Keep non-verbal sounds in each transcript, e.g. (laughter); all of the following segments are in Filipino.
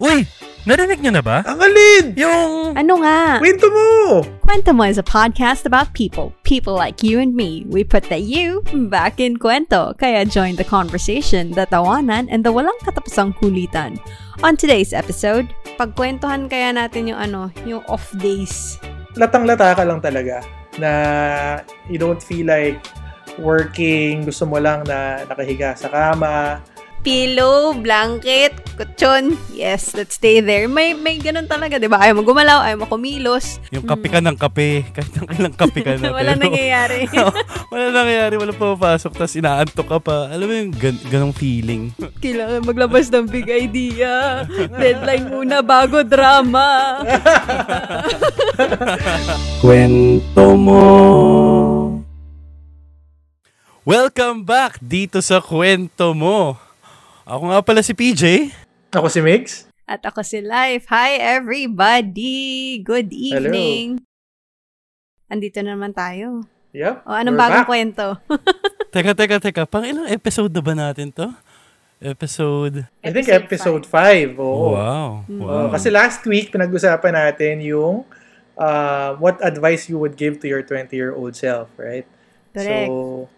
Uy! Narinig niyo na ba? Ang alin! Yung... Ano nga? Kwento mo! Kwento Mo is a podcast about people. People like you and me. We put the you back in kwento. Kaya join the conversation, the tawanan, and the walang katapusang kulitan. On today's episode, pagkwentuhan kaya natin yung ano, yung off days. Latang-lata ka lang talaga na you don't feel like working, gusto mo lang na nakahiga sa kama, Pillow, blanket, kutsyon. Yes, let's stay there. May may ganun talaga, 'di ba? Ayaw mo gumalaw, ayaw mo kumilos. Yung kape ka ng kape. (laughs) Kahit ng ilang kape ka na. (laughs) Wala pero- nangyayari. (laughs) wala nangyayari. Wala pumapasok. Tapos inaantok ka pa. Alam mo yung gan- ganong feeling. Kailangan maglabas ng big idea. Deadline muna bago drama. Kwento mo. Welcome back dito sa Kwento mo. Ako nga pala si PJ. Ako si Migs. At ako si Life. Hi everybody! Good evening! Andito na naman tayo. Yep. O, anong we're bagong back. kwento? (laughs) Teka, teka, teka. Pang ilang episode na ba natin to? Episode... I think episode 5. Oo. Wow. Mm. Wow. Kasi last week, pinag-usapan natin yung uh, what advice you would give to your 20-year-old self, right? Correct. So,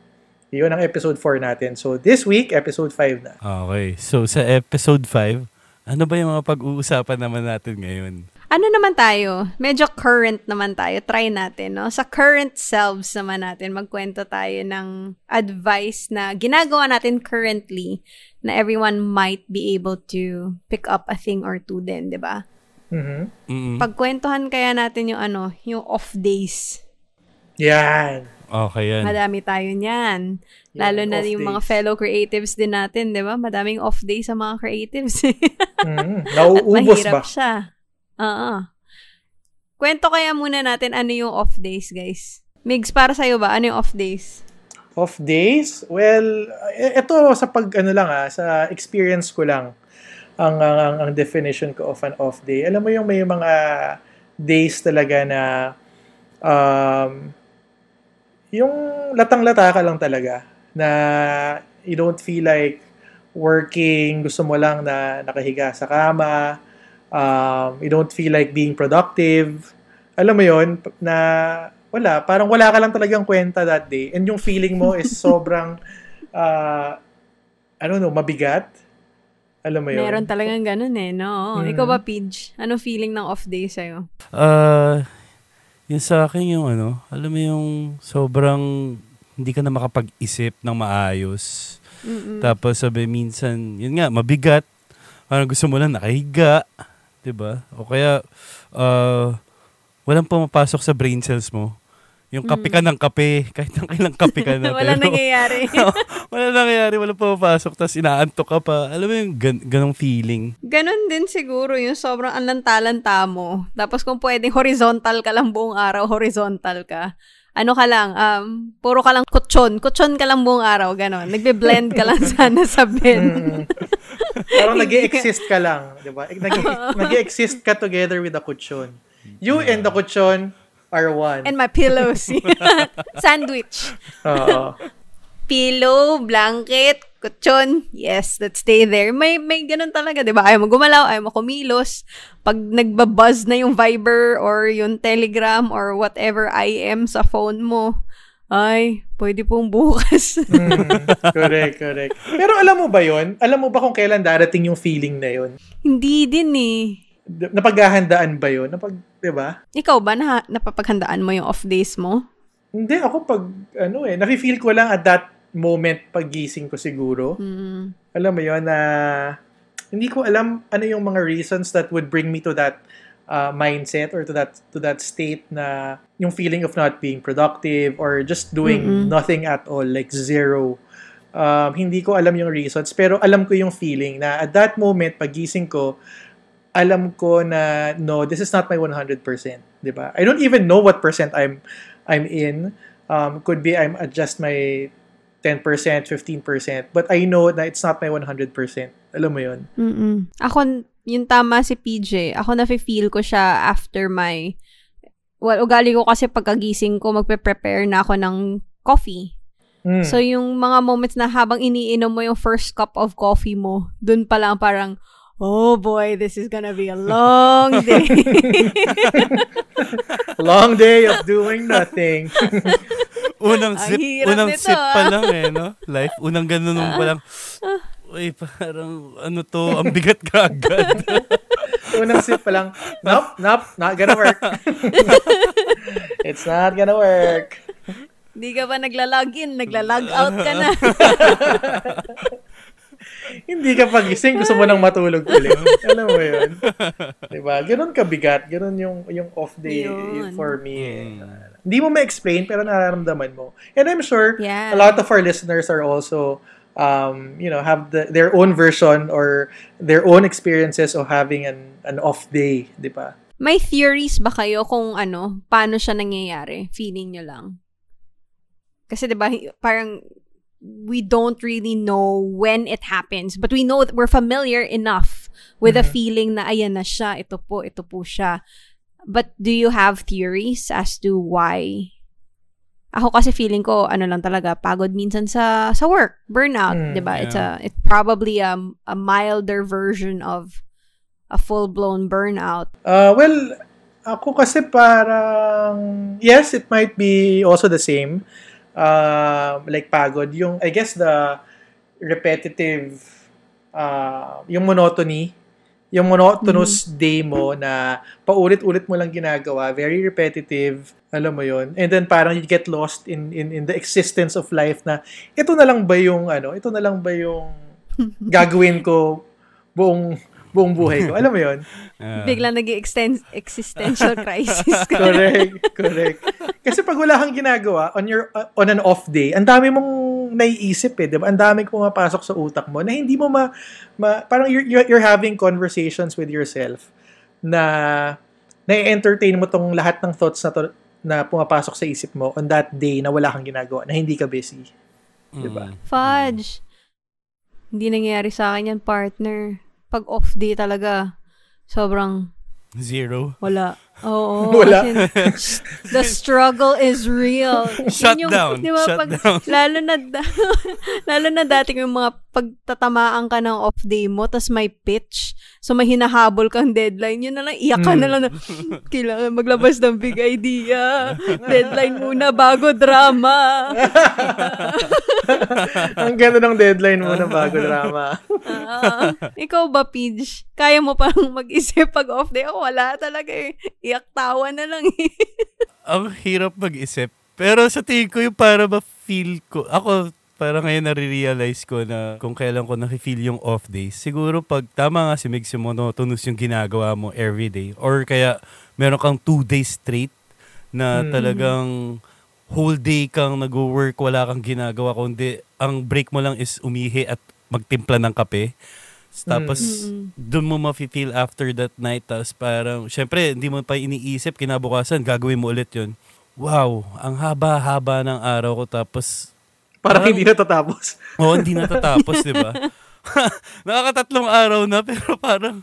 yun ang episode 4 natin. So, this week, episode 5 na. Okay. So, sa episode 5, ano ba yung mga pag-uusapan naman natin ngayon? Ano naman tayo? Medyo current naman tayo. Try natin, no? Sa current selves naman natin, magkwento tayo ng advice na ginagawa natin currently na everyone might be able to pick up a thing or two din, di ba? Mhm. Mm-mm. Pagkwentuhan kaya natin yung ano, yung off days. Yan. Okay yan. Madami tayo niyan. Lalo Yung na yung mga days. fellow creatives din natin, di ba? Madaming off days sa mga creatives. At (laughs) Nauubos mahirap ba? siya. Oo. Kwento kaya muna natin ano yung off days, guys. Migs, para sa'yo ba? Ano yung off days? Off days? Well, e- ito sa pag ano lang ah, sa experience ko lang ang, ang, ang, ang definition ko of an off day. Alam mo yung may mga days talaga na um, yung latang-lata ka lang talaga na you don't feel like working, gusto mo lang na nakahiga sa kama, um, you don't feel like being productive. Alam mo yon na wala, parang wala ka lang talagang kwenta that day. And yung feeling mo is (laughs) sobrang, uh, I don't know, mabigat. Alam mo yun? Meron talagang ganun eh, no? Mm. Ikaw ba, Pidge? Ano feeling ng off day sa'yo? Ah, yun sa akin yung ano, alam mo yung sobrang hindi ka na makapag-isip ng maayos. Mm-mm. Tapos sabi minsan, yun nga, mabigat. Parang gusto mo lang nakahiga. 'di ba? O kaya, uh, walang pumapasok sa brain cells mo. Yung kape ka ng kape, (laughs) kahit ng ilang kape ka na. (laughs) Wala pero- nangyayari. (laughs) wala nangyayari, wala pumapasok, tapos inaantok ka pa. Alam mo yung gan- ganong feeling. Ganon din siguro yung sobrang anlanta-lanta mo. Tapos kung pwedeng horizontal ka lang buong araw, horizontal ka. Ano ka lang, um, puro ka lang kutsyon. Kutsyon ka lang buong araw, ganon. Nagbe-blend ka lang sana sa bed. Mm. Parang nag exist ka lang, di ba? nag exist ka together with the kutsyon. You and the kutsyon are one. And my pillows. (laughs) (laughs) Sandwich. Oo. Pillow, blanket, kutsyon. Yes, let's stay there. May, may ganun talaga, di ba? Ayaw mo gumalaw, ayaw mo kumilos. Pag nagbabuzz na yung Viber or yung Telegram or whatever IM sa phone mo, ay, pwede pong bukas. (laughs) Mm, correct, correct. Pero alam mo ba yon? Alam mo ba kung kailan darating yung feeling na yon? Hindi din eh. Napaghahandaan ba yon? Napag, di ba? Ikaw ba, na, napapaghandaan mo yung off days mo? Hindi, ako pag, ano eh, nafe-feel ko lang at that moment paggising ko siguro. Mm. Alam mo yon na hindi ko alam ano yung mga reasons that would bring me to that uh, mindset or to that to that state na yung feeling of not being productive or just doing Mm-mm. nothing at all like zero um, hindi ko alam yung reasons pero alam ko yung feeling na at that moment pagising ko alam ko na no this is not my 100% di ba I don't even know what percent I'm I'm in um, could be I'm at just my 10%, 15%. But I know na it's not my 100%. Alam mo yun? Mm-mm. Ako, yung tama si PJ, ako na-feel ko siya after my, well, ugali ko kasi pagkagising ko, magpe-prepare na ako ng coffee. Mm. So, yung mga moments na habang iniinom mo yung first cup of coffee mo, dun pa lang parang, oh boy, this is gonna be a long day. (laughs) Long day of doing nothing. (laughs) Unang Ang zip, unang nito, sip pa ah. lang eh, no? Life, unang ganun nung pa lang. (laughs) Uy, parang ano to, ang bigat ka agad. Unang sip pa lang, nope, nope, not gonna work. It's not gonna work. Hindi ka pa nagla-login, nagla-log out ka na. Hindi ka pagising, gusto mo nang matulog ulit. Alam mo yun? Diba? Ganon kabigat. Ganon yung, yung off day Yun. for me. eh. Mm. Hindi mo ma-explain, pero nararamdaman mo. And I'm sure Yeah. a lot of our listeners are also, um, you know, have the, their own version or their own experiences of having an, an off day. Di ba? May theories ba kayo kung ano, paano siya nangyayari? Feeling nyo lang. Kasi 'di ba parang we don't really know when it happens, but we know that we're familiar enough with the Mhm. feeling na ayan na siya, ito po, ito po siya. But do you have theories as to why? Ako kasi feeling ko ano lang talaga pagod minsan sa sa work, burnout, Mm, 'di ba? It's yeah. a it's probably a a milder version of a full-blown burnout. Uh, well, ako kasi parang, yes, it might be also the same. Uh, like pagod. Yung, I guess the repetitive, uh, yung monotony, yung monotonous day mo na paulit-ulit mo lang ginagawa, very repetitive, alam mo yon And then parang you get lost in, in, in the existence of life na ito na lang ba yung, ano, ito na lang ba yung (laughs) gagawin ko buong buong buhay ko. Alam mo yon Ah. Bigla nag existential (laughs) crisis ka. correct, correct. Kasi pag wala kang ginagawa on your uh, on an off day, ang dami mong naiisip eh, 'di ba? Ang dami pumapasok sa utak mo na hindi mo ma, ma parang you're, you're you're having conversations with yourself na na-entertain mo tong lahat ng thoughts na to, na pumapasok sa isip mo on that day na wala kang ginagawa, na hindi ka busy. Diba? Mm. Fudge. Hindi nangyayari sa akin yan, partner. Pag off day talaga, sobrang Zero. wala. Oo. (laughs) Wala. (laughs) in, the struggle is real. Shut Yun yung- down. di ba, Shut pag, down. (laughs) Lalo na, lalo na dati yung mga pagtatamaan ka ng off day mo, tas may pitch, so may hinahabol kang deadline, yun na lang, iyak ka na lang na, kailangan maglabas ng big idea. Deadline muna bago drama. ang ganda ng deadline mo na bago drama. Ah, ikaw ba, Pidge? Kaya mo parang mag-isip pag off day? Ako, wala talaga eh. Iyak tawa na lang eh. (laughs) Ang hirap mag-isip. Pero sa tingin ko yung para ma-feel ko, ako para ngayon nare-realize ko na kung kailan ko nafe-feel yung off days. Siguro pag tama nga si Mig, si monotonous yung ginagawa mo everyday. Or kaya meron kang two days straight na Mm. talagang whole day kang nag-work, wala kang ginagawa, kundi ang break mo lang is umihi at magtimpla ng kape. Tapos, Mm. doon mo mafe-feel after that night. Tapos parang, syempre, hindi mo pa iniisip, kinabukasan, gagawin mo ulit yun. Wow, ang haba-haba ng araw ko. Tapos, Parang Parang- hindi natatapos. Oo, hindi natatapos, di ba? (laughs) Nakakatatlong araw na, pero parang,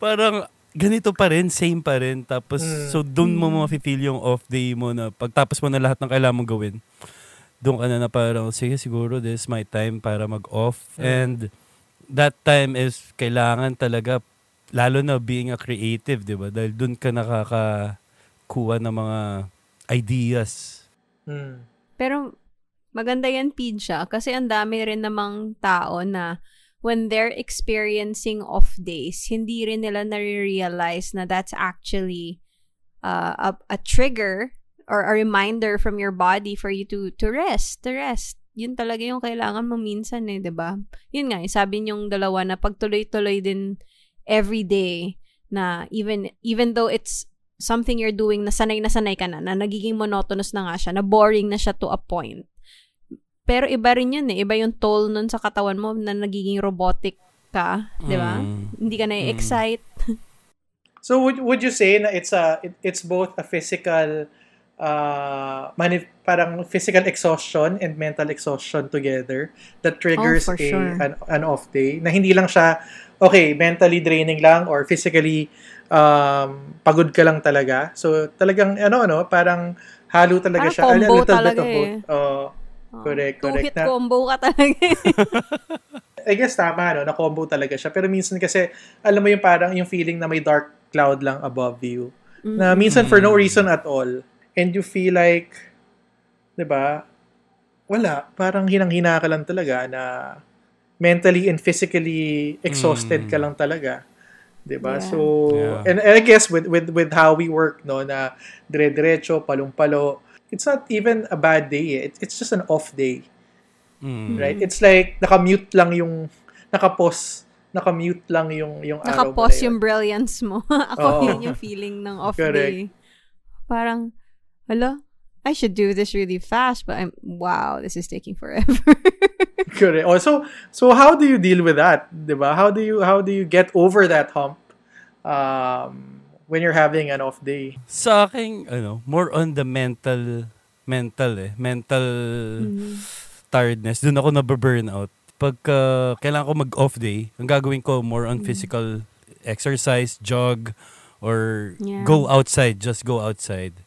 parang, ganito pa rin, same pa rin. Tapos, Mm. so doon mo mafe-feel yung off day mo na pagtapos mo na lahat ng kailangan mong gawin. Doon ka na na parang, sige siguro, this is my time para mag-off. Mm. And that time is kailangan talaga, lalo na being a creative, di ba? Dahil doon ka nakakakuha ng mga ideas. Hmm. Pero maganda yan, Pidja, kasi ang dami rin namang tao na when they're experiencing off days, hindi rin nila nare-realize na that's actually uh, a, a trigger or a reminder from your body for you to to rest, to rest. Yun talaga yung kailangan mo minsan eh, 'di ba? Yun nga, eh, sabi niyong dalawa na pagtuloy-tuloy din every day na even even though it's something you're doing na sanay na sanay ka na, na nagiging monotonous na nga siya, na boring na siya to a point. Pero iba rin yun eh. Iba yung toll nun sa katawan mo na nagiging robotic ka, di ba? Mm. Hindi ka na-excite. (laughs) So would would you say na it's a it, it's both a physical uh mani- parang physical exhaustion and mental exhaustion together that triggers Oh, a sure. an, an off day na hindi lang siya okay mentally draining lang or physically um pagod ka lang talaga so talagang ano ano parang halo talaga Parang siya a combo little bit talaga of both eh. Oo. Oh, correct, correct Two-hit na. combo ka talaga. (laughs) I guess tama, no? Na-combo talaga siya. Pero minsan kasi, alam mo yung parang yung feeling na may dark cloud lang above you. Na minsan for no reason at all. And you feel like, di ba, wala. Parang hinang-hina ka lang talaga na mentally and physically exhausted ka lang talaga. 'di ba? Yeah. So Yeah. and, and I guess with with with how we work no na dire-diretso, palong-palo, it's not even a bad day. eh. It, it's just an off day, Mm. right? It's like naka-mute lang yung naka-pause, naka-mute lang yung yung araw mo Nakapause na yun. yung brilliance mo. (laughs) Ako Oo. yun yung feeling ng off Correct. day. Parang, hala, I should do this really fast, but I'm, wow, this is taking forever. (laughs) Correct. Oh, so so how do you deal with that? 'Di ba? How do you how do you get over that hump um when you're having an off day? Sa akin, ano, more on the mental, mental eh, mental tiredness. Doon ako nababurnout. Pagka kailangan ko mag-off day, ang gagawin ko more on physical exercise, jog, or Yeah. go outside, just go outside.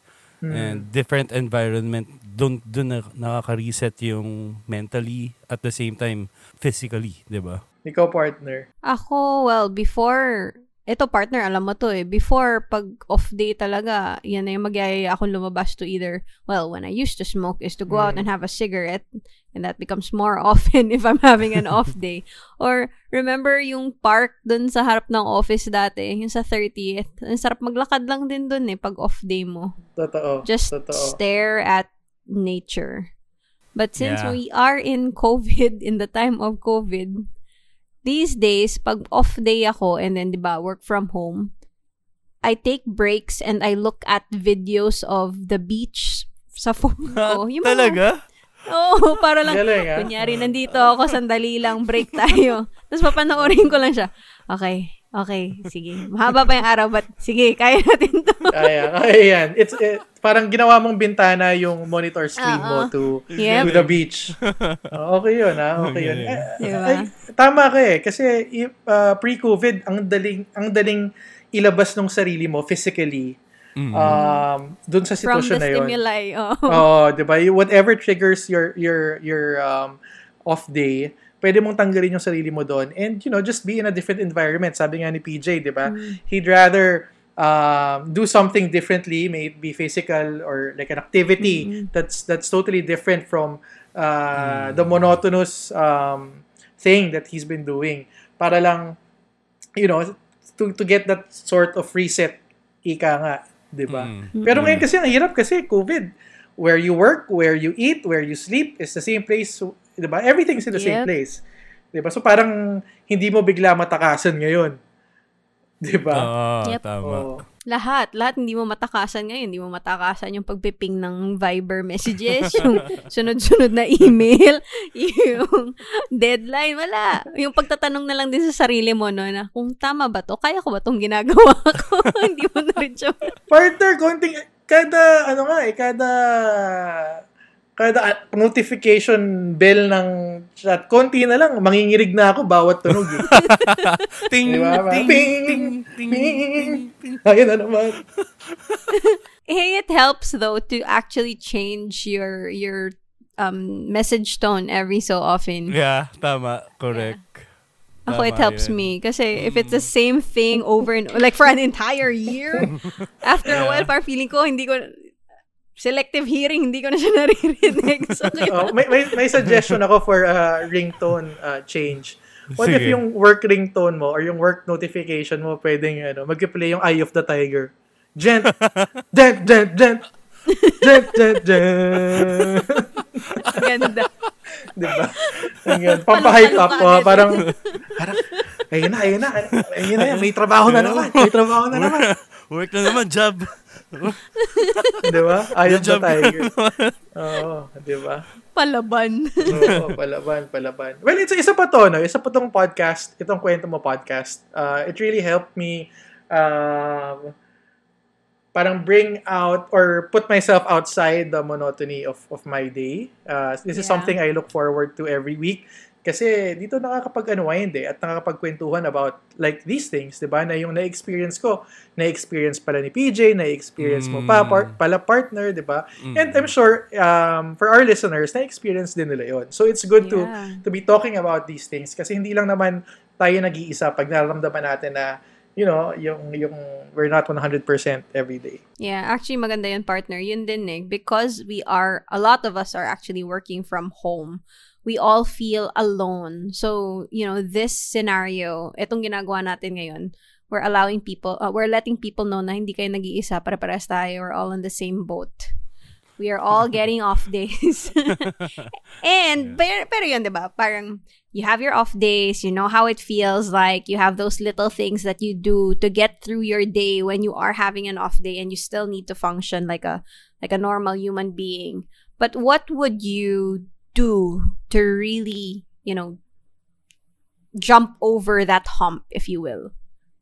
Hmm. And different environment, doon, doon na, nakaka-reset yung mentally at the same time physically, di ba? Ikaw partner. Ako, well, before, ito partner, alam mo to eh, before pag off day talaga, yan na yung magyayaya akong lumabas to either, well, when I used to smoke is to go out and have a cigarette, and that becomes more (laughs) often if I'm having an off day. Or, remember yung park dun sa harap ng office dati, yung sa 30th, ang sarap maglakad lang din dun eh, pag off day mo. Totoo. just Totoo. stare at nature. But since Yeah. we are in COVID, (laughs) in the time of COVID, these days, pag off day ako and then, di ba, work from home, I take breaks and I look at videos of the beach sa phone ko. Yung mga- Talaga? Oo, para lang, Galing, ah. kunyari, nandito ako, sandali lang, break tayo. Tapos papanoorin ko lang siya. Okay, okay, sige. Mahaba pa yung araw, but sige, kaya natin to. (laughs) Kaya, kaya yan. It's, eh, parang ginawa mong bintana yung monitor screen mo Oo. to, Yep. to the beach. Oh, okay yun, ha? Okay yun. Eh, Diba? ay, tama ka eh. Kasi uh, pre-COVID, ang daling, ang daling ilabas ng sarili mo physically Mm. um, dun sa From sitwasyon the na yun. stimuli. Oh. Oo, 'di ba? You- Whatever triggers your your your um off day, pwede mong tanggalin yung sarili mo doon. And you know, just be in a different environment. Sabi nga ni PJ, 'di ba? He'd rather um, do something differently, may it be physical or like an activity that's that's totally different from uh, the monotonous um, thing that he's been doing. Para lang you know to to get that sort of reset ika nga 'di ba? Mm. pero ngayon kasi ang hirap kasi COVID. Where you work where you eat where you sleep is the same place so, 'di ba everything's in the same Yep. place 'di ba so parang hindi mo bigla matakasan ngayon 'di ba Oo, Yep. tama. Oo. Lahat, lahat hindi mo matakasan ngayon. Hindi mo matakasan yung pagpiping ng Viber messages, (laughs) yung sunod-sunod na email, (laughs) yung deadline, wala. Yung pagtatanong na lang din sa sarili mo, no, na kung tama ba to, kaya ko ba tong ginagawa ko? (laughs) hindi mo na rin siya. partner konting kada ano nga eh kada kada notification bell ng chat konti na lang mangingirig na ako bawat tunog eh. (laughs) Ting, Di ba? ting, Ping, ting, ting, ting, ting. ayun na naman (laughs) Hey, it helps though to actually change your your um message tone every so often. Yeah, tama. Correct. Ako, it helps yun. me. Kasi if it's the same thing over and like for an entire year, (laughs) after a Yeah. while, parang feeling ko, hindi ko, selective hearing, hindi ko na siya naririnig. (laughs) So, oh, may, may may suggestion ako for uh, ringtone uh, change what if Sige. yung work ringtone mo or yung work notification mo pwedeng ano mag-play yung Eye of the Tiger gent (laughs) gent gent gent gent gent gent ganda. Di ba? Ganyan. Pampahype up. Oh, parang, parang, ayun na, ayun na. Ayun na. May trabaho na naman. May trabaho na naman. (laughs) Work na naman, job. (laughs) Di ba? Job. sa tiger. Oo. Di ba? Palaban. Oo. Palaban, palaban. Well, it's, isa pa to, no? Isa pa tong podcast. Itong kwento mo podcast. Uh, it really helped me um, parang bring out or put myself outside the monotony of of my day. Uh, this is Yeah. something I look forward to every week Kasi dito nakakapag-unwind eh, at nakakapagkwentuhan about like these things, di ba? Na yung na-experience ko, na-experience pala ni PJ, na-experience mo pa, Mm. par- pala partner, di ba? Mm. And I'm sure um, for our listeners, na-experience din nila yon. So it's good to Yeah. to be talking about these things kasi hindi lang naman tayo nag-iisa pag nararamdaman natin na you know, yung yung we're not 100% every day. Yeah, actually maganda yun partner. Yun din eh. Because we are, a lot of us are actually working from home. We all feel alone. So, you know, this scenario, itong ginagawa natin ngayon, we're allowing people, uh, we're letting people know na hindi kayo nag-iisa, para-pares tayo, we're all in the same boat. We are all (laughs) getting off days. (laughs) and, pero, pero yun, di ba? Parang, you have your off days, you know how it feels like, you have those little things that you do to get through your day when you are having an off day and you still need to function like a like a normal human being. But what would you do to really, you know, jump over that hump, if you will?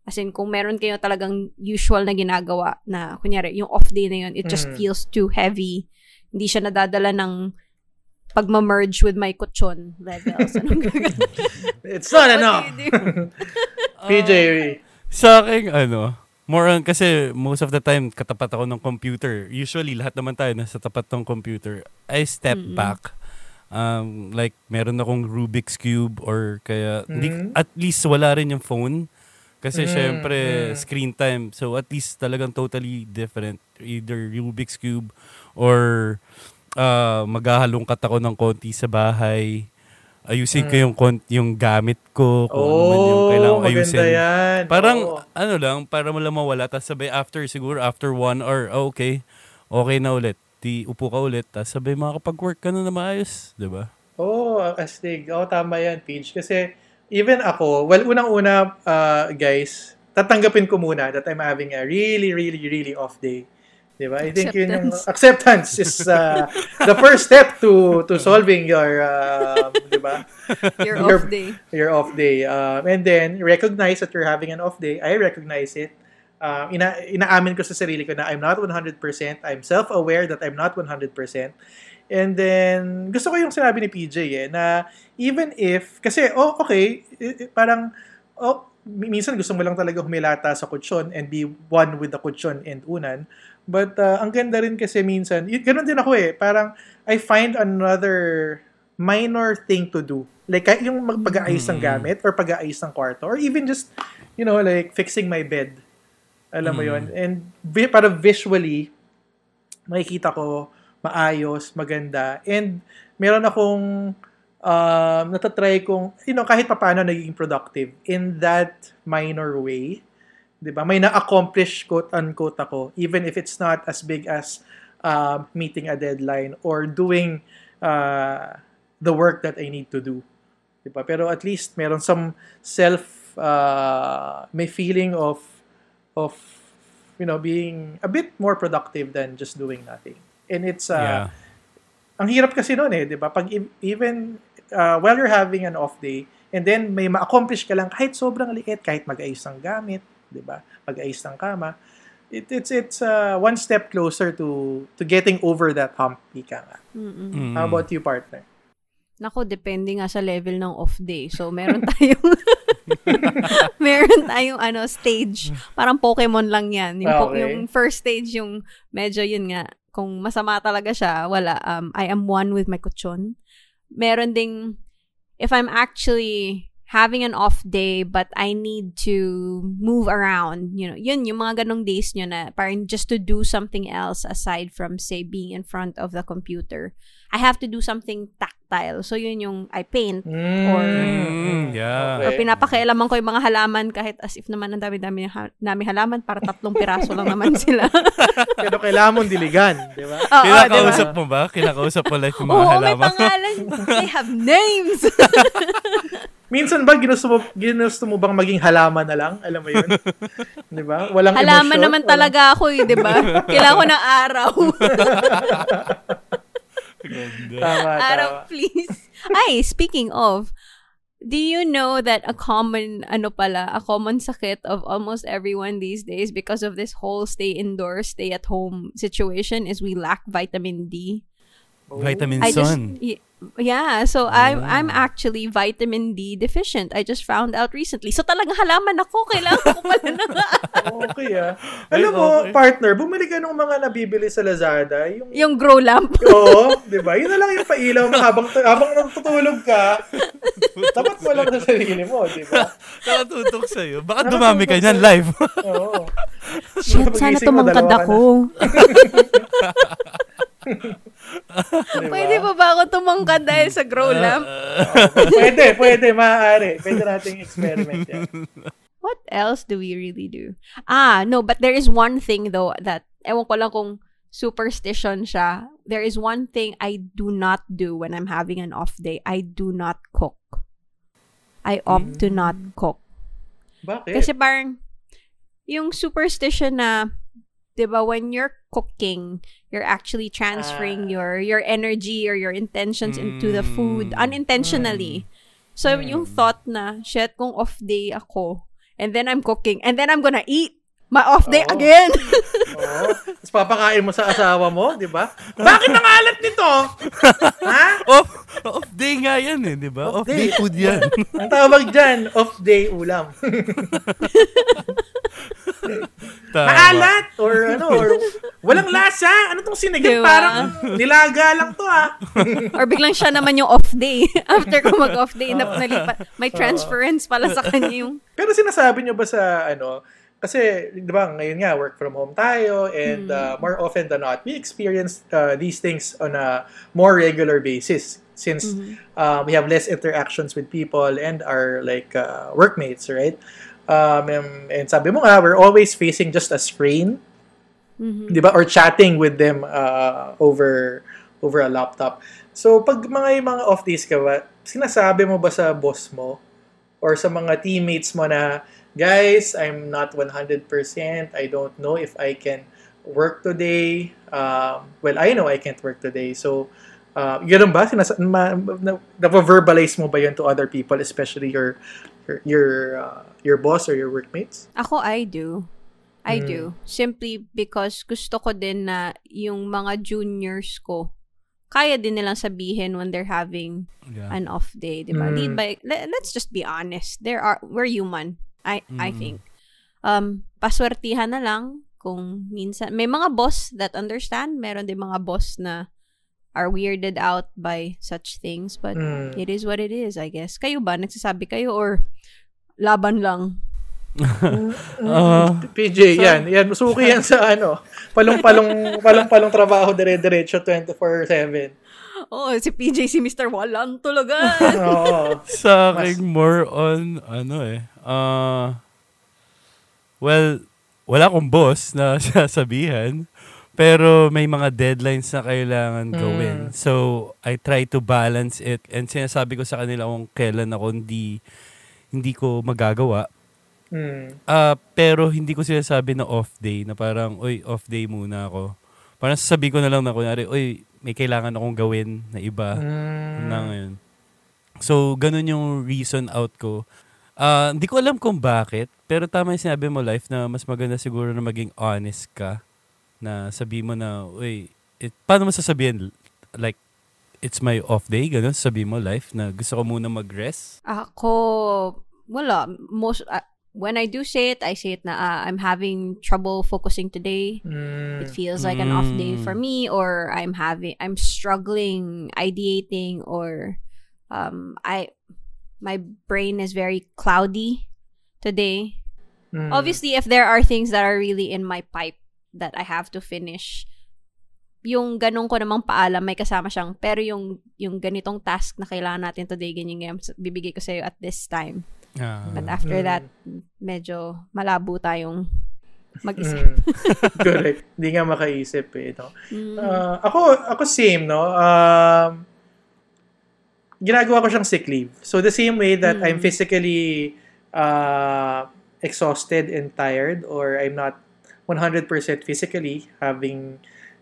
As in, kung meron kayo talagang usual na ginagawa na, kunyari, yung off day na yun, it just Mm. feels too heavy. Hindi siya nadadala ng pagma-merge with my kuchon levels. (laughs) It's not enough. (laughs) PJ, Sa akin, ano, more on, kasi most of the time, katapat ako ng computer. Usually, lahat naman tayo nasa tapat ng computer. I step Mm-mm. back. Um, like, meron akong Rubik's Cube or kaya, hindi, Mhm. at least wala rin yung phone. Kasi Mm, syempre, mm. screen time. So, at least talagang totally different. Either Rubik's Cube or uh, maghahalongkat ako ng konti sa bahay. Ayusin ko Mm. yung, kon- yung gamit ko. Kung ano man yung oh, kailangan ayusin. yan. Parang, Oo. ano lang, para mo lang mawala. Tapos sabay after, siguro after one hour, oh, okay, okay na ulit. Di upo ka ulit. Tapos sabay makakapag-work ka na na maayos. di ba? Oo, oh, astig. Oo, tama yan, Paige. Kasi even ako, well, unang-una, uh, guys, tatanggapin ko muna that I'm having a really, really, really off day. Di ba? I think yun yung acceptance is uh, the first step to to solving your, uh, di ba? (laughs) Your Your- off day. your off day. Um, and then, recognize that you're having an off day. I recognize it. Um, ina inaamin ko sa sarili ko na I'm not 100%. I'm self-aware that I'm not 100%. And then, gusto ko yung sinabi ni PJ eh, na even if, kasi, oh, okay, parang, oh, mi- minsan gusto mo lang talaga humilata sa kutsyon and be one with the kutsyon and unan. But uh, ang ganda rin kasi minsan, y- ganun din ako eh, parang I find another minor thing to do. Like yung mag- pag-aayos ng Mm. gamit or pag-aayos ng kwarto or even just, you know, like fixing my bed. Alam mo Mm. yon And vi- para visually, makikita ko maayos, maganda. And meron akong um, natatry kong, you know, kahit papaano naging productive in that minor way. 'Di ba May na-accomplish, quote-unquote ako, even if it's not as big as um, meeting a deadline or doing uh, the work that I need to do. 'Di ba Pero at least meron some self, uh, may feeling of, of, you know, being a bit more productive than just doing nothing. And it's, uh, yeah. ang hirap kasi noon eh, 'di ba? Pag even uh, while you're having an off day and then may ma-accomplish ka lang kahit sobrang liit, kahit mag-ayos ng gamit, 'di ba? Pag-ayos ng kama, it, it's it's uh, one step closer to to getting over that hump, ika nga. Mm-mm. Mm. How about you, partner? Nako, depende nga sa level ng off day. So, meron (laughs) tayong (laughs) meron tayong ano stage. Parang Pokemon lang 'yan. Yung, po- Okay. yung first stage yung medyo yun nga kung masama talaga siya, wala um I am one with my kuchon. Meron ding if I'm actually having an off day but I need to move around, you know, yun yung mga ganong days nyo na parang just to do something else aside from say being in front of the computer. I have to do something tactile. So yun yung I paint Or- Mm, yeah. or pinapakialaman ko yung mga halaman kahit as if naman ang dami-dami ng ha- namin halaman para tatlong piraso lang naman sila. (laughs) Pero kailangan mong diligan, di ba? Oo, Kinakausap diba? mo ba? Kinakausap mo like yung mga Oo, may halaman? pangalan. They have names. (laughs) Minsan ba ginusto mo ginusto mo bang maging halaman na lang? Alam mo 'yun? (laughs) 'Di ba? Walang Halaman emosyon, naman walang- talaga ako eh, di ba? (laughs) Kailangan ko ng araw. Tama, araw, tama. please. Ay, speaking of, do you know that a common, ano pala, a common sakit of almost everyone these days because of this whole stay indoors, stay at home situation is we lack vitamin D. Vitamin I just, sun. y- Yeah, so I'm I'm actually vitamin D deficient. I just found out recently. So talagang halaman ako, kailangan ko pala na. (laughs) Okay ah. Alam mo, okay. partner, bumili ka ng mga nabibili sa Lazada. Yung, yung grow lamp. (laughs) Oo, di ba? Yun na lang yung pailaw mo habang, habang natutulog ka. (laughs) Dapat mo lang sa sarili mo, di ba? Nakatutok sa'yo. Baka dumami ka niyan live. Oo. Shit, sana tumangkad ako. Di ba? Pwede pa ba ako tumangkad dahil sa grow lamp? (laughs) Pwede, pwede, maaari. Pwede nating experiment yan. What else do we really do? Ah, no, but there is one thing though that, ewan ko lang kung superstition siya. There is one thing I do not do when I'm having an off day. I do not cook. I opt to not cook. Bakit? Kasi parang, yung superstition na, di ba, when you're cooking, you're actually transferring Ah. your your energy or your intentions into the food Mm. unintentionally. So, yung thought na, shit, kung off day ako, and then I'm cooking, and then I'm gonna eat my off day Oo. again. Oo. (laughs) Tapos papakain mo sa asawa mo, di ba? (laughs) Bakit ang alat nito? ha? off, off day nga yan eh, di ba? Off, Off day day. food yan. (laughs) Ang tawag dyan, off-day ulam. Tama. Maalat! Or ano, or walang lasa. Ano tong sinigang? Diba? Parang nilaga lang to ah. or biglang siya naman yung off day. After ko mag-off day, na nalipat. May transference pala sa kanya yung Pero sinasabi nyo ba sa ano, kasi, di ba, ngayon nga, work from home tayo, and uh, more often than not, we experience uh, these things on a more regular basis since uh, we have less interactions with people and our like uh, workmates, right? Um, and, and sabi mo nga, we're always facing just a screen, di ba? Or chatting with them uh, over over a laptop. So, pag mga mga off days ka ba, sinasabi mo ba sa boss mo or sa mga teammates mo na, guys, I'm not 100%. I don't know if I can work today. Um, well, I know I can't work today. So, uh, ganun ba? Sinas- ma- na- na-verbalize mo ba yun to other people, especially your your your, uh, your boss or your workmates? Ako, I do. I Mm. do. Simply because gusto ko din na yung mga juniors ko, kaya din nilang sabihin when they're having Yeah. an off day, di ba? Mm. Lead by, le- let's just be honest. There are, we're human. I, I Mm. think. Um, paswertihan na lang kung minsan, may mga boss that understand, meron din mga boss na are weirded out by such things, but Mm. it is what it is, I guess. Kayo ba? Nagsasabi kayo or laban lang? (laughs) Ah, PJ, yan. Yan, suki yan sa ano. Palong-palong, palong-palong trabaho dire-diretso 24-7. Oh, si PJ, si Mr. Walang tulugan. (laughs) Oo. sa akin, more on, ano eh, ah, well, wala akong boss na (laughs) sasabihan, pero may mga deadlines na kailangan gawin. So, I try to balance it and sinasabi ko sa kanila kung kailan ako hindi, hindi ko magagawa. Mm. Ah, pero hindi ko sinasabi na off day, na parang, oy, off day muna ako. Parang sasabi ko na lang na, kunyari, oy, may kailangan akong gawin na iba Mm. na ngayon. So, ganun yung reason out ko. Ah, hindi ko alam kung bakit, pero tama yung sinabi mo, Life, na mas maganda siguro na maging honest ka. Na sabi mo na, uy, it, paano mo sasabihin? Like, it's my off day, ganun, sabi mo, Life, na gusto ko muna mag-rest. Ako, wala. Most, uh, when I do say it, I say it na ah, I'm having trouble focusing today. Mm. It feels like an off day for me, or I'm having, I'm struggling ideating, or um, I, my brain is very cloudy today. Mm. Obviously, if there are things that are really in my pipe that I have to finish, yung ganun ko namang paalam, may kasama siyang, pero yung, yung ganitong task na kailangan natin today, ganyan ganyan, bibigay ko sa'yo at this time. Ah. But after Mm. that, medyo malabo tayong mag-isip. Mm. (laughs) Correct. Hindi nga makaisip eh. No? Mm. Ah, ako, ako same, no? Um, ginagawa ko siyang sick leave. So, the same way that Mm. I'm physically uh, exhausted and tired or I'm not 100% physically having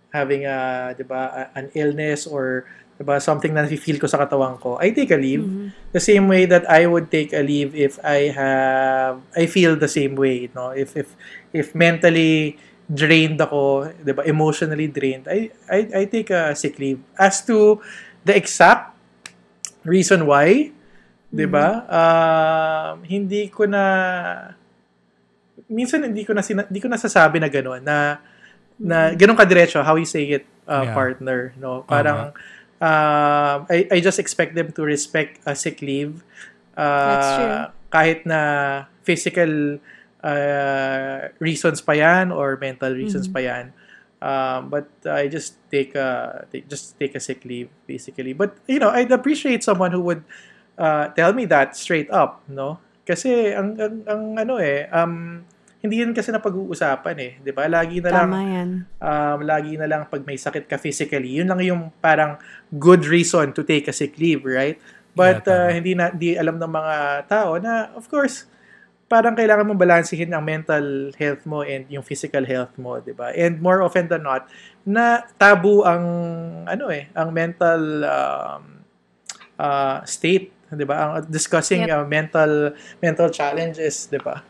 having a, 'di ba, a- an illness or 'di ba, something na feel ko sa katawan ko, I take a leave. Mhm. the same way that I would take a leave if I have I feel the same way, no? If if if mentally drained ako, 'di ba, emotionally drained, I I I take a sick leave. As to the exact reason why, 'di ba? Um, hindi ko na minsan hindi ko na sina, hindi ko nasasabi na gano'n na na ganun kadiretso how you say it uh, Yeah. partner no parang uh, I I just expect them to respect a sick leave. Uh, That's true. kahit na physical uh, reasons pa yan or mental reasons pa yan. Um, but I just take a take, just take a sick leave basically. But you know I'd appreciate someone who would uh, tell me that straight up no? Kasi ang, ang, ang ano eh um, hindi yun kasi na pag-uusapan eh, 'di ba? Lagi na lang Tama yan. um, lagi na lang pag may sakit ka physically, yun lang yung parang good reason to take a sick leave, right? But Yeah, uh, hindi na di alam ng mga tao na of course parang kailangan mong balansehin ang mental health mo and yung physical health mo, 'di ba? And more often than not, na tabu ang ano eh, ang mental um, uh, state, 'di ba? Ang discussing Yep. uh, mental mental challenges, 'di ba?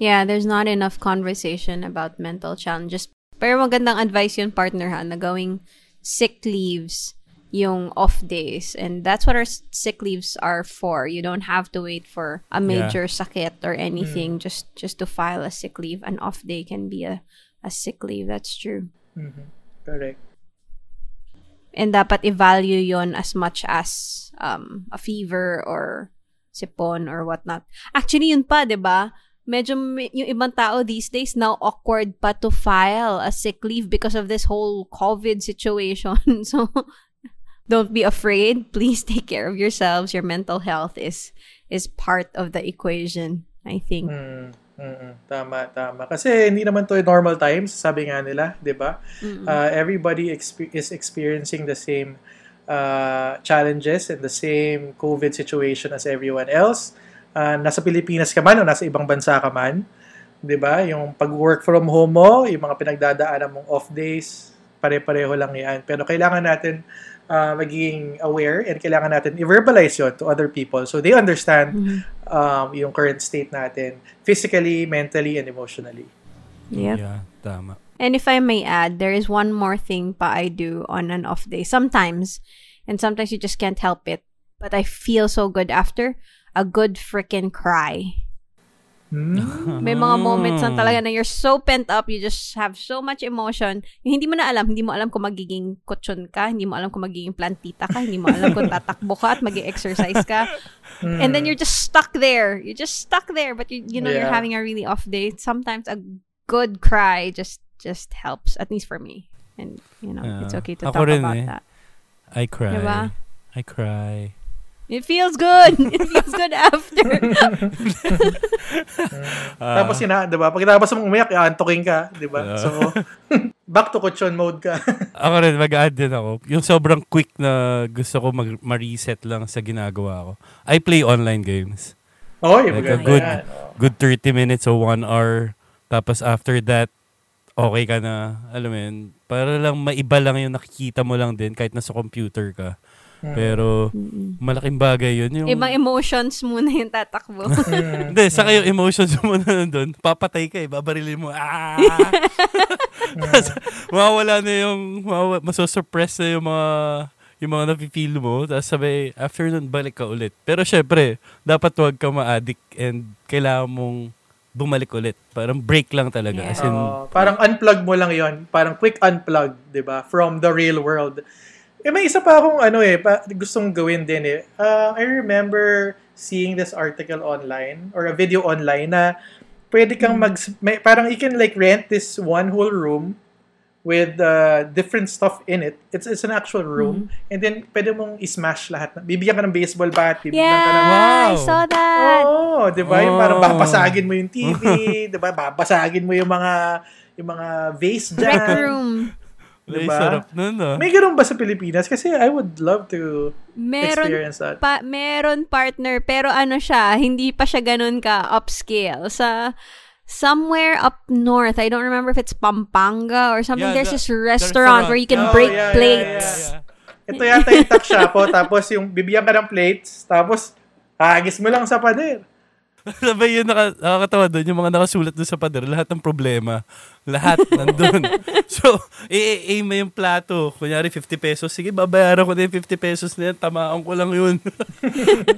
Yeah, there's not enough conversation about mental challenges. Pero magandang advice yun, partner ha, na gawing sick leaves yung off days. And that's what our sick leaves are for. You don't have to wait for a major sakit or anything just just to file a sick leave. An off day can be a, a sick leave. That's true. Mm-hmm. Correct. And dapat i-value yon as much as um, a fever or sipon or whatnot. Actually, yun pa, di ba? Medyo yung ibang tao these days now awkward pa to file a sick leave because of this whole COVID situation. (laughs) so, don't be afraid. Please take care of yourselves. Your mental health is is part of the equation, I think. Mm, mm, mm. tama, tama. Kasi hindi naman to normal times, sabi nga nila, 'di ba? Uh, everybody expe- is experiencing the same uh, challenges and the same COVID situation as everyone else. Uh, nasa Pilipinas ka man o nasa ibang bansa ka man, 'di ba? Yung pag-work from home mo, yung mga pinagdadaanan mong off days, pare-pareho lang 'yan. Pero kailangan natin uh, maging aware and kailangan natin i-verbalize yun to other people so they understand um, yung current state natin physically, mentally, and emotionally. Yep. Yeah, tama. And if I may add, there is one more thing pa I do on an off day. Sometimes, and sometimes you just can't help it, but I feel so good after a good freaking cry. Hmm? May mga moments na talaga na you're so pent up, you just have so much emotion. Yung hindi mo na alam, hindi mo alam kung magiging kutsyon ka, hindi mo alam kung magiging plantita ka, hindi mo alam kung tatakbo ka at mag exercise ka. And then you're just stuck there. You're just stuck there, but you, you know you're having a really off day. Sometimes a good cry just just helps, at least for me. And, you know, it's okay to Ako talk about eh. that. I cry. Diba? I cry. It feels good. (laughs) It feels good after. (laughs) Ah, Tapos yun na, di ba? Pagkatapos mong umiyak, aantokin ka, di ba? Yeah. So, (laughs) back to kutsyon mode ka. ako rin, mag-add din ako. Yung sobrang quick na gusto ko mag- ma-reset lang sa ginagawa ko. I play online games. Oy, Like a good, yan. Oh. good 30 minutes o 1 hour. Tapos after that, okay ka na. Alam mo yun, para lang maiba lang yung nakikita mo lang din kahit nasa computer ka. Pero malaking bagay yun. Yung, Ibang emotions muna yung tatakbo. (laughs) Hindi, saka yung emotions mo na nandun, papatay ka eh, babarilin mo. Ah! (laughs) Mawawala na yung, mawawa, masosuppress na yung mga, yung mga nafe-feel mo. Tapos sabi, after nun, balik ka ulit. Pero syempre, dapat huwag ka ma-addict and kailangan mong bumalik ulit. Parang break lang talaga. As in, Oo, parang unplug mo lang yon Parang quick unplug, di ba? From the real world. Eh, may isa pa akong ano eh, pa, gustong gawin din eh. Uh, I remember seeing this article online or a video online na pwede kang mag... May, parang you can like rent this one whole room with uh, different stuff in it. It's it's an actual room. And then pwede mong i-smash lahat. Na, bibigyan ka ng baseball bat, bibigyan ka ng... yeah, I Wow. saw that. Oo, 'di ba? Yung parang Oh. babasagin mo yung TV, (laughs) 'di ba? Babasagin mo yung mga yung mga vase Rec dyan. Room. ay, diba? sarap nun ah. May ganun ba sa Pilipinas? Kasi I would love to Meron experience that. pa, meron partner, pero ano siya, hindi pa siya ganun ka upscale. Sa somewhere up north, I don't remember if it's Pampanga or something, Yeah, there's the- this the restaurant, where you can Oh, break yeah, yeah, plates. yeah, yeah. Ito yata yung (laughs) tuck shop, tapos yung bibigyan ka ng plates, tapos hagis mo lang sa pader. (laughs) Sabay yun, naka, nakakatawa doon, yung mga nakasulat doon sa pader, lahat ng problema, lahat (laughs) nandun. so, i-aim mo yung plato. Kunyari, 50 pesos. Sige, babayaran ko na yung 50 pesos na yan. Tamaan ko lang yun.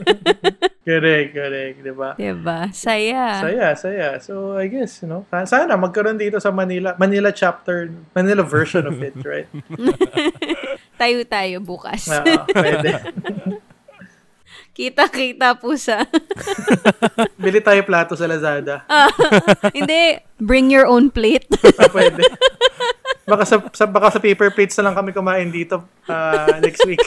(laughs) correct, correct, di ba? Diba? Saya. Saya, saya. So, I guess, you know, sana magkaroon dito sa Manila, Manila chapter, Manila version of it, right? Tayo tayo bukas. Oo, pwede. Kita-kita po sa... (laughs) Bili tayo plato sa Lazada. (laughs) Hindi, bring your own plate. (laughs) Ah, pwede. Baka sa, sa, baka sa paper plates na lang kami kumain dito ah, next week.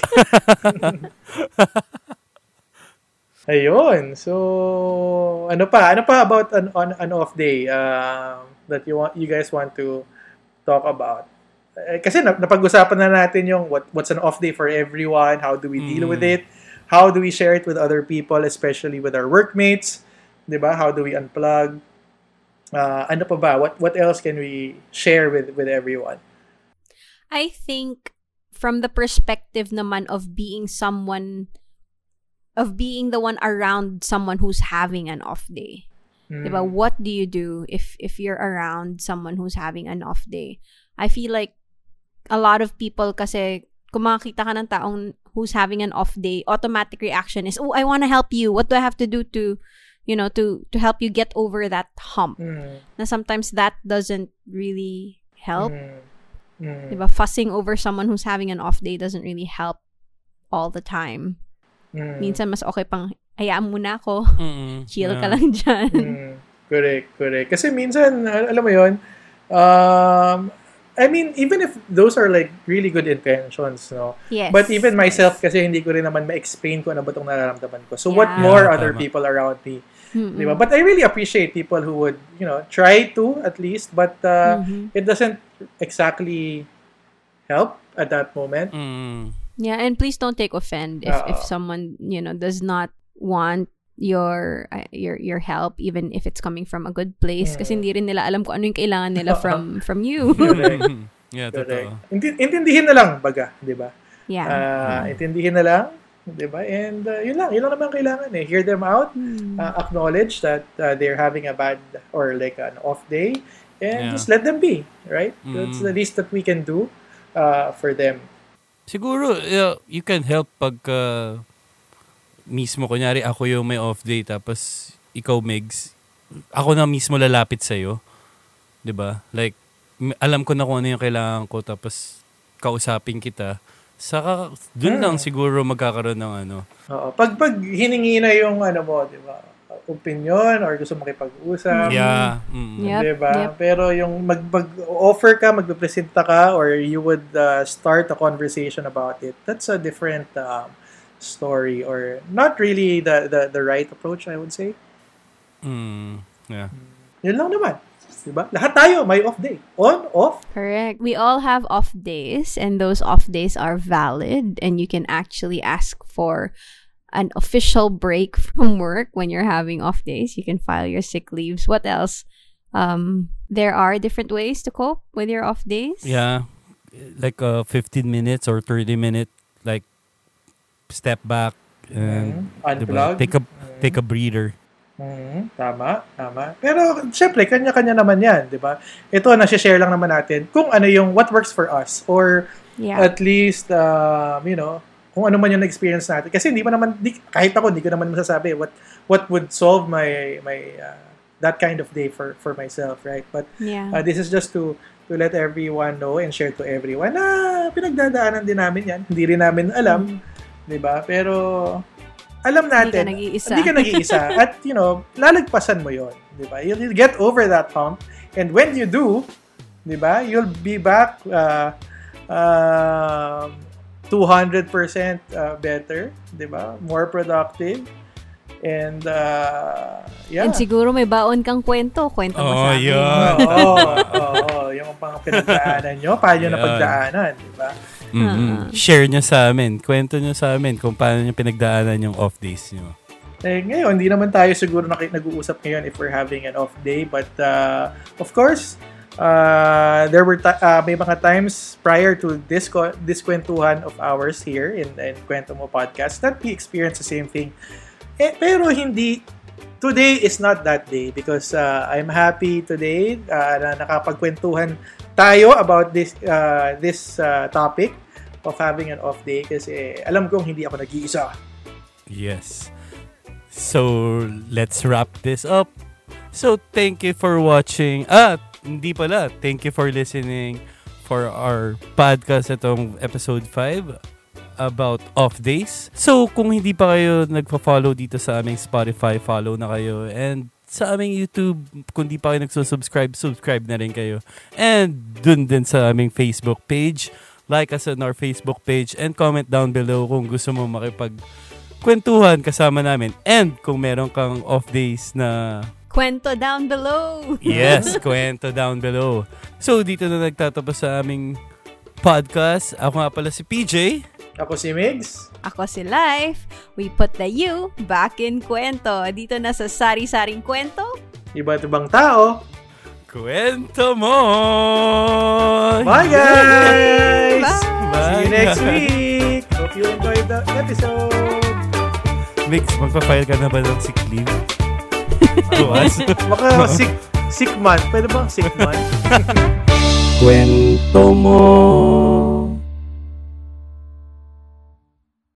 Ayun. So, ano pa? Ano pa about an, an, an off day uh, that you want you guys want to talk about? Eh, kasi na, napag-usapan na natin yung what what's an off day for everyone, how do we deal with it? How do we share it with other people, especially with our workmates? 'Di ba? How do we unplug? Uh, ano pa ba? What what else can we share with with everyone? I think from the perspective naman of being someone of being the one around someone who's having an off day. Mm. Diba? What do you do if if you're around someone who's having an off day? I feel like a lot of people kasi kung makakita ka ng taong who's having an off day, automatic reaction is, "Oh, I want to help you. What do I have to do to, you know, to to help you get over that hump?" Mm. Na sometimes that doesn't really help. Mm. Mm. Diba? Fussing over someone who's having an off day doesn't really help all the time. Mm. Minsan mas okay pang hayaan mo na ako. Mm-mm. Chill ka Yeah. lang dyan. Mm, correct, correct. Kasi minsan, al- alam mo yon um, I mean, even if those are like really good intentions, no? Yes. But even myself, kasi hindi ko rin naman ma-explain ko ano ba itong nararamdaman ko. So what Yeah. more Yeah, other tama. people around me? Mm-mm. Di ba? But I really appreciate people who would, you know, try to at least, but uh, Mhm. it doesn't exactly help at that moment. Mm. Yeah, and please don't take offend if if someone, you know, does not want your uh, your your help even if it's coming from a good place kasi Mm. hindi rin nila alam kung ano yung kailangan nila (laughs) from from you. (laughs) (laughs) Yeah, totoo. Intin- intindihin na lang, baga, di ba? yeah. Ah, intindihin na lang, 'di ba? And uh, yun lang, yun lang naman ang kailangan eh. Hear them out, Hmm. uh, acknowledge that uh, they're having a bad or like an off day and Yeah. just let them be, right? That's Mm. the least that we can do uh, for them. Siguro, uh, you can help pag uh, mismo, kunyari ako yung may off day, tapos ikaw, Megs, ako na mismo lalapit sa'yo. 'Di ba Like, m- alam ko na kung ano yung kailangan ko, tapos kausapin kita. Saka, dun Hmm. lang siguro magkakaroon ng ano. Oo. Pag pag hiningi na yung ano mo, 'di ba? Opinion or gusto makipag-usap. Yeah. mm. Yep, Diba? yep. Pero yung mag, mag-offer ka, magpresenta ka, or you would uh, start a conversation about it, that's a different um, story or not really the, the, the right approach, I would say. Mm. Yeah. Yun lang naman. Diba? Lahat tayo may off day. On, off. Correct. We all have off days, and those off days are valid, and you can actually ask for an official break (laughs) from work when you're having off days. You can file your sick leaves. What else? Um, there are different ways to cope with your off days. Yeah. Like uh, 15 minutes or 30 minute, like, step back and Mhm. diba, Unplug. take a take a breather. Mhm. Tama, tama. Pero, syempre, kanya-kanya naman yan, di ba? Ito, nasi-share lang naman natin kung ano yung what works for us or Yeah. at least, um, you know, kung ano man yung experience natin. Kasi hindi mo naman, di, kahit ako, hindi ko naman masasabi what what would solve my my uh, that kind of day for for myself, right? But yeah. uh, this is just to to let everyone know and share to everyone na pinagdadaanan din namin yan. Hindi rin namin alam, di ba? Pero alam Hindi ka natin, nag-iisa. hindi ka nag-iisa. (laughs) At, you know, lalagpasan mo yon di ba? You'll, you'll get over that hump. And when you do, di ba, you'll be back uh, um 200% uh, better, di ba? More productive. And, uh, yeah. And siguro may baon kang kwento. Kwento mo Oh, sa amin. yun. Oo, oo, yung pang pinagdaanan nyo, paano nyo napagdaanan, di ba? Mm Ah. Share nyo sa amin. Kwento nyo sa amin kung paano nyo pinagdaanan yung off days nyo. Eh, ngayon, hindi naman tayo siguro naki- nag-uusap ngayon if we're having an off day. But, uh, of course, uh, there were ti- uh, may mga times prior to this, ko- this kwentuhan of ours here in, in Kwento Mo Podcast that we experienced the same thing. Eh, pero hindi today is not that day because uh, I'm happy today uh, na nakapagkwentuhan tayo about this uh, this uh, topic of having an off day kasi alam kong hindi ako nag-iisa. Yes. So, let's wrap this up. So, thank you for watching. Ah, hindi pala. Thank you for listening for our podcast itong episode 5 about off days. So, kung hindi pa kayo nagpa-follow dito sa aming Spotify, follow na kayo. And sa aming YouTube, kung di pa kayo nagsusubscribe, subscribe na rin kayo. And dun din sa aming Facebook page. Like us on our Facebook page and comment down below kung gusto mo makipag kwentuhan kasama namin. And kung meron kang off days na Kwento down below. Yes, (laughs) kwento down below. So, dito na nagtatapos sa aming podcast. Ako nga pala si PJ. Ako si Migs. Ako si Life. We put the you back in kwento. Dito na sa Sari-Saring Kwento. Iba't ibang tao. Kwento mo! Bye guys! Bye! See you next week! Hope you enjoyed the episode! Mix, magpa-file ka na ba ng sick leave? (laughs) Bukas? Baka sick, sick man. Pwede ba sick man? (laughs) Kwento mo!